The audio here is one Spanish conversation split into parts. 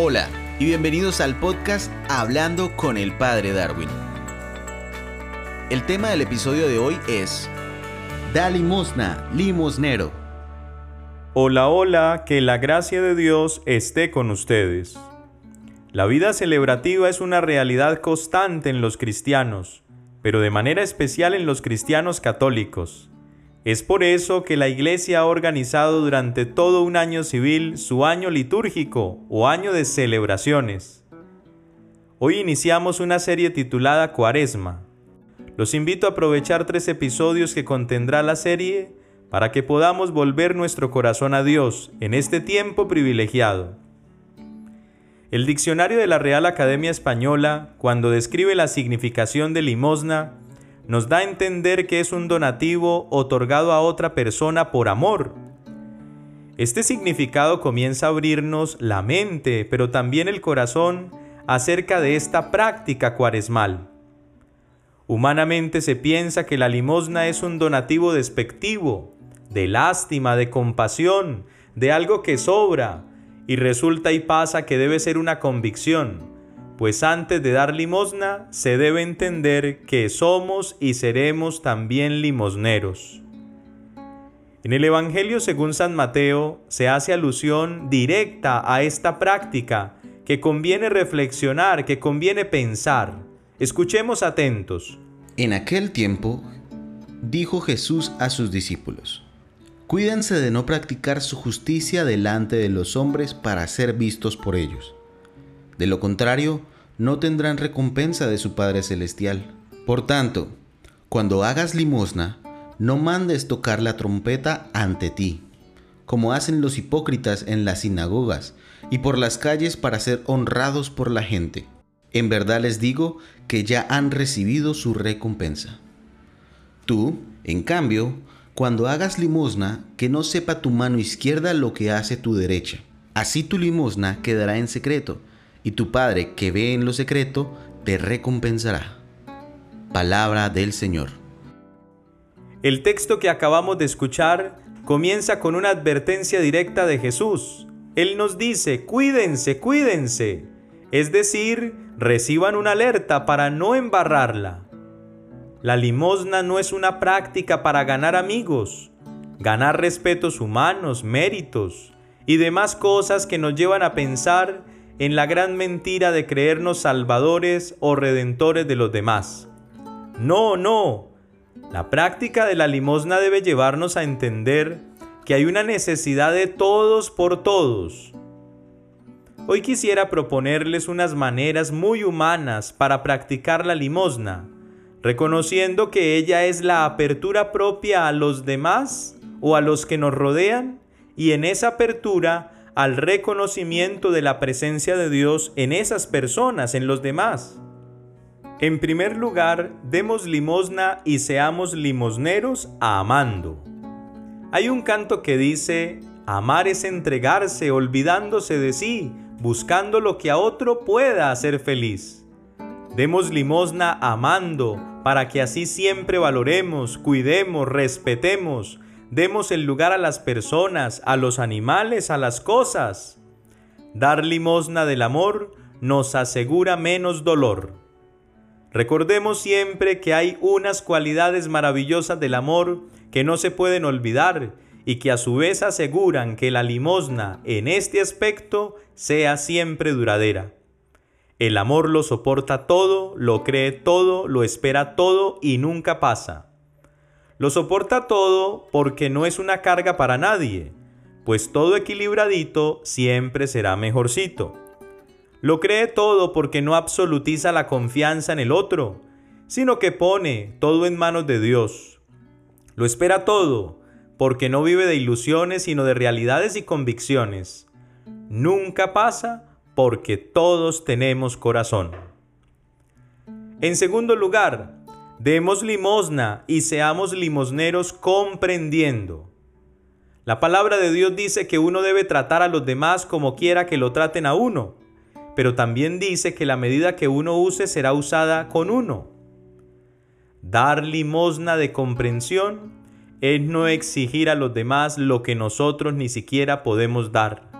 Hola y bienvenidos al podcast Hablando con el Padre Darwin. El tema del episodio de hoy es Da limosna, limosnero. Hola, hola, que la gracia de Dios esté con ustedes. La vida celebrativa es una realidad constante en los cristianos, pero de manera especial en los cristianos católicos. Es por eso que la Iglesia ha organizado durante todo un año civil su año litúrgico o año de celebraciones. Hoy iniciamos una serie titulada Cuaresma. Los invito a aprovechar tres episodios que contendrá la serie para que podamos volver nuestro corazón a Dios en este tiempo privilegiado. El diccionario de la Real Academia Española, cuando describe la significación de limosna, nos da a entender que es un donativo otorgado a otra persona por amor. Este significado comienza a abrirnos la mente, pero también el corazón acerca de esta práctica cuaresmal. Humanamente se piensa que la limosna es un donativo despectivo, de lástima, de compasión, de algo que sobra, y resulta y pasa que debe ser una convicción, pues antes de dar limosna se debe entender que somos y seremos también limosneros. En el Evangelio según San Mateo se hace alusión directa a esta práctica que conviene reflexionar, que conviene pensar. Escuchemos atentos. En aquel tiempo dijo Jesús a sus discípulos, Cuídense de no practicar su justicia delante de los hombres para ser vistos por ellos de lo contrario, no tendrán recompensa de su Padre Celestial. Por tanto, cuando hagas limosna, no mandes tocar la trompeta ante ti, como hacen los hipócritas en las sinagogas y por las calles para ser honrados por la gente. En verdad les digo que ya han recibido su recompensa. Tú, en cambio, cuando hagas limosna, que no sepa tu mano izquierda lo que hace tu derecha. Así tu limosna quedará en secreto y tu Padre que ve en lo secreto te recompensará. Palabra del Señor. El texto que acabamos de escuchar comienza con una advertencia directa de Jesús. Él nos dice, cuídense, cuídense. Es decir, reciban una alerta para no embarrarla. La limosna no es una práctica para ganar amigos, ganar respetos humanos, méritos y demás cosas que nos llevan a pensar en la gran mentira de creernos salvadores o redentores de los demás. No, no. La práctica de la limosna debe llevarnos a entender que hay una necesidad de todos por todos. Hoy quisiera proponerles unas maneras muy humanas para practicar la limosna, reconociendo que ella es la apertura propia a los demás o a los que nos rodean y en esa apertura al reconocimiento de la presencia de Dios en esas personas, en los demás. En primer lugar, demos limosna y seamos limosneros amando. Hay un canto que dice, amar es entregarse olvidándose de sí, buscando lo que a otro pueda hacer feliz. Demos limosna amando, para que así siempre valoremos, cuidemos, respetemos, Demos el lugar a las personas, a los animales, a las cosas. Dar limosna del amor nos asegura menos dolor. Recordemos siempre que hay unas cualidades maravillosas del amor que no se pueden olvidar y que a su vez aseguran que la limosna en este aspecto sea siempre duradera. El amor lo soporta todo, lo cree todo, lo espera todo y nunca pasa. Lo soporta todo porque no es una carga para nadie, pues todo equilibradito siempre será mejorcito. Lo cree todo porque no absolutiza la confianza en el otro, sino que pone todo en manos de Dios. Lo espera todo porque no vive de ilusiones sino de realidades y convicciones. Nunca pasa porque todos tenemos corazón. En segundo lugar, Demos limosna y seamos limosneros comprendiendo. La palabra de Dios dice que uno debe tratar a los demás como quiera que lo traten a uno, pero también dice que la medida que uno use será usada con uno. Dar limosna de comprensión es no exigir a los demás lo que nosotros ni siquiera podemos dar.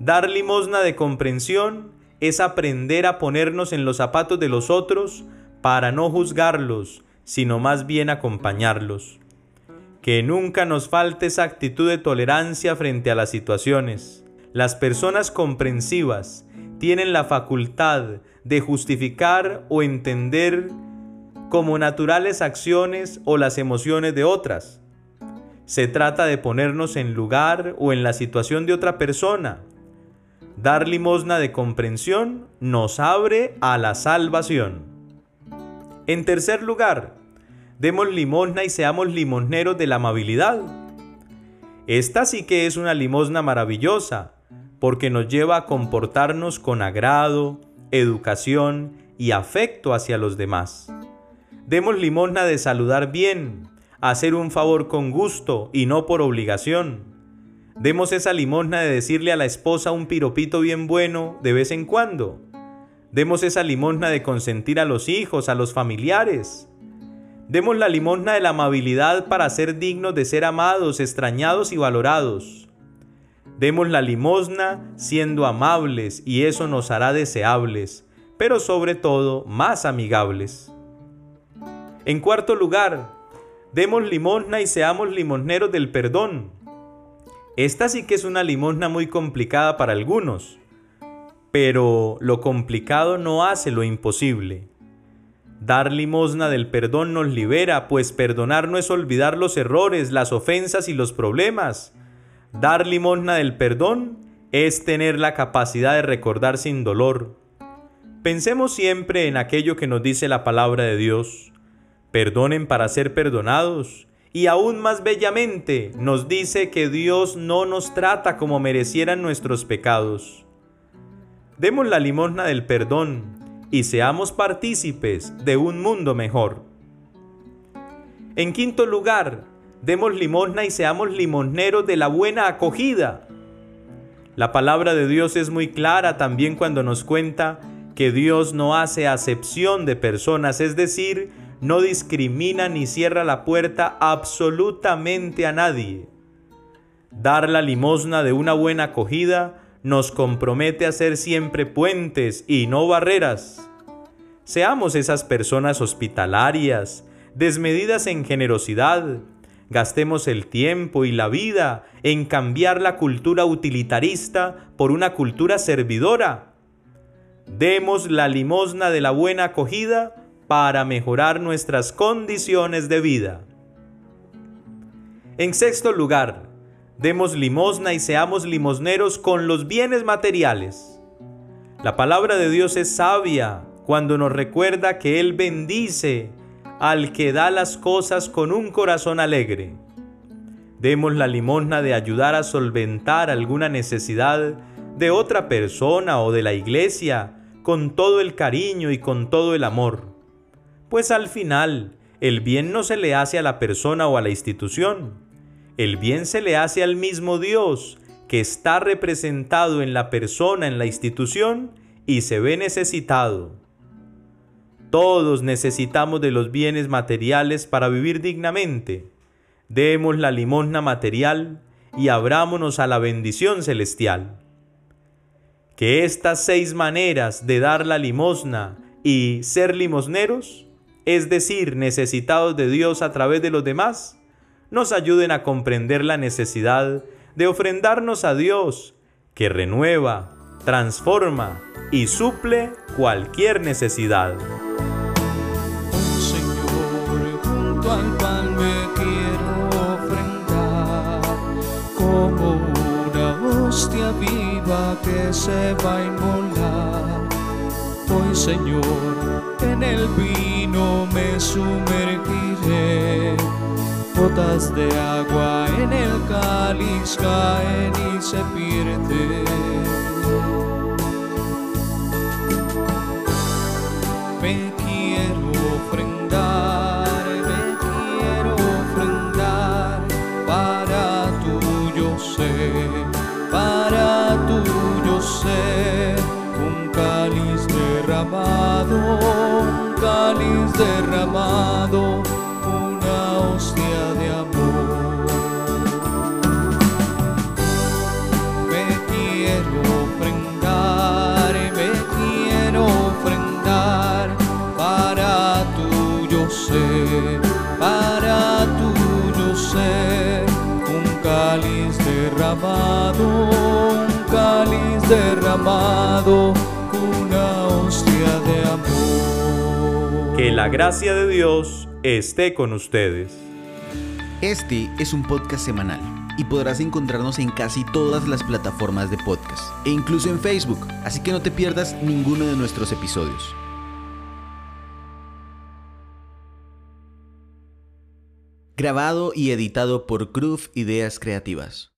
Dar limosna de comprensión es aprender a ponernos en los zapatos de los otros para no juzgarlos, sino más bien acompañarlos. Que nunca nos falte esa actitud de tolerancia frente a las situaciones. Las personas comprensivas tienen la facultad de justificar o entender como naturales acciones o las emociones de otras. Se trata de ponernos en lugar o en la situación de otra persona. Dar limosna de comprensión nos abre a la salvación. En tercer lugar, demos limosna y seamos limosneros de la amabilidad. Esta sí que es una limosna maravillosa, porque nos lleva a comportarnos con agrado, educación y afecto hacia los demás. Demos limosna de saludar bien, hacer un favor con gusto y no por obligación. Demos esa limosna de decirle a la esposa un piropito bien bueno de vez en cuando. Demos esa limosna de consentir a los hijos, a los familiares. Demos la limosna de la amabilidad para ser dignos de ser amados, extrañados y valorados. Demos la limosna siendo amables y eso nos hará deseables, pero sobre todo más amigables. En cuarto lugar, demos limosna y seamos limosneros del perdón. Esta sí que es una limosna muy complicada para algunos, pero lo complicado no hace lo imposible. Dar limosna del perdón nos libera, pues perdonar no es olvidar los errores, las ofensas y los problemas. Dar limosna del perdón es tener la capacidad de recordar sin dolor. Pensemos siempre en aquello que nos dice la palabra de Dios perdonen para ser perdonados. Y aún más bellamente nos dice que Dios no nos trata como merecieran nuestros pecados. Demos la limosna del perdón y seamos partícipes de un mundo mejor. En quinto lugar, demos limosna y seamos limosneros de la buena acogida. La palabra de Dios es muy clara también cuando nos cuenta que Dios no hace acepción de personas, es decir, no discrimina ni cierra la puerta absolutamente a nadie. Dar la limosna de una buena acogida nos compromete a ser siempre puentes y no barreras. Seamos esas personas hospitalarias, desmedidas en generosidad. Gastemos el tiempo y la vida en cambiar la cultura utilitarista por una cultura servidora. Demos la limosna de la buena acogida para mejorar nuestras condiciones de vida. En sexto lugar, demos limosna y seamos limosneros con los bienes materiales. La palabra de Dios es sabia cuando nos recuerda que Él bendice al que da las cosas con un corazón alegre. Demos la limosna de ayudar a solventar alguna necesidad de otra persona o de la iglesia con todo el cariño y con todo el amor pues al final el bien no se le hace a la persona o a la institución, el bien se le hace al mismo Dios que está representado en la persona, en la institución y se ve necesitado. Todos necesitamos de los bienes materiales para vivir dignamente. Demos la limosna material y abrámonos a la bendición celestial. Que estas seis maneras de dar la limosna y ser limosneros es decir, necesitados de Dios a través de los demás, nos ayuden a comprender la necesidad de ofrendarnos a Dios, que renueva, transforma y suple cualquier necesidad. Señor, junto al cual me quiero ofrendar, como una hostia viva que se va a inmolar. Hoy, Señor, en el vino me sumergiré. Gotas de agua en el cáliz caen y se pierden. Me quiero ofrendar, me quiero ofrendar para tuyo ser, para tuyo ser, un cáliz derramado cáliz derramado, una hostia de amor. Que la gracia de Dios esté con ustedes. Este es un podcast semanal y podrás encontrarnos en casi todas las plataformas de podcast e incluso en Facebook, así que no te pierdas ninguno de nuestros episodios. Grabado y editado por Groove Ideas Creativas.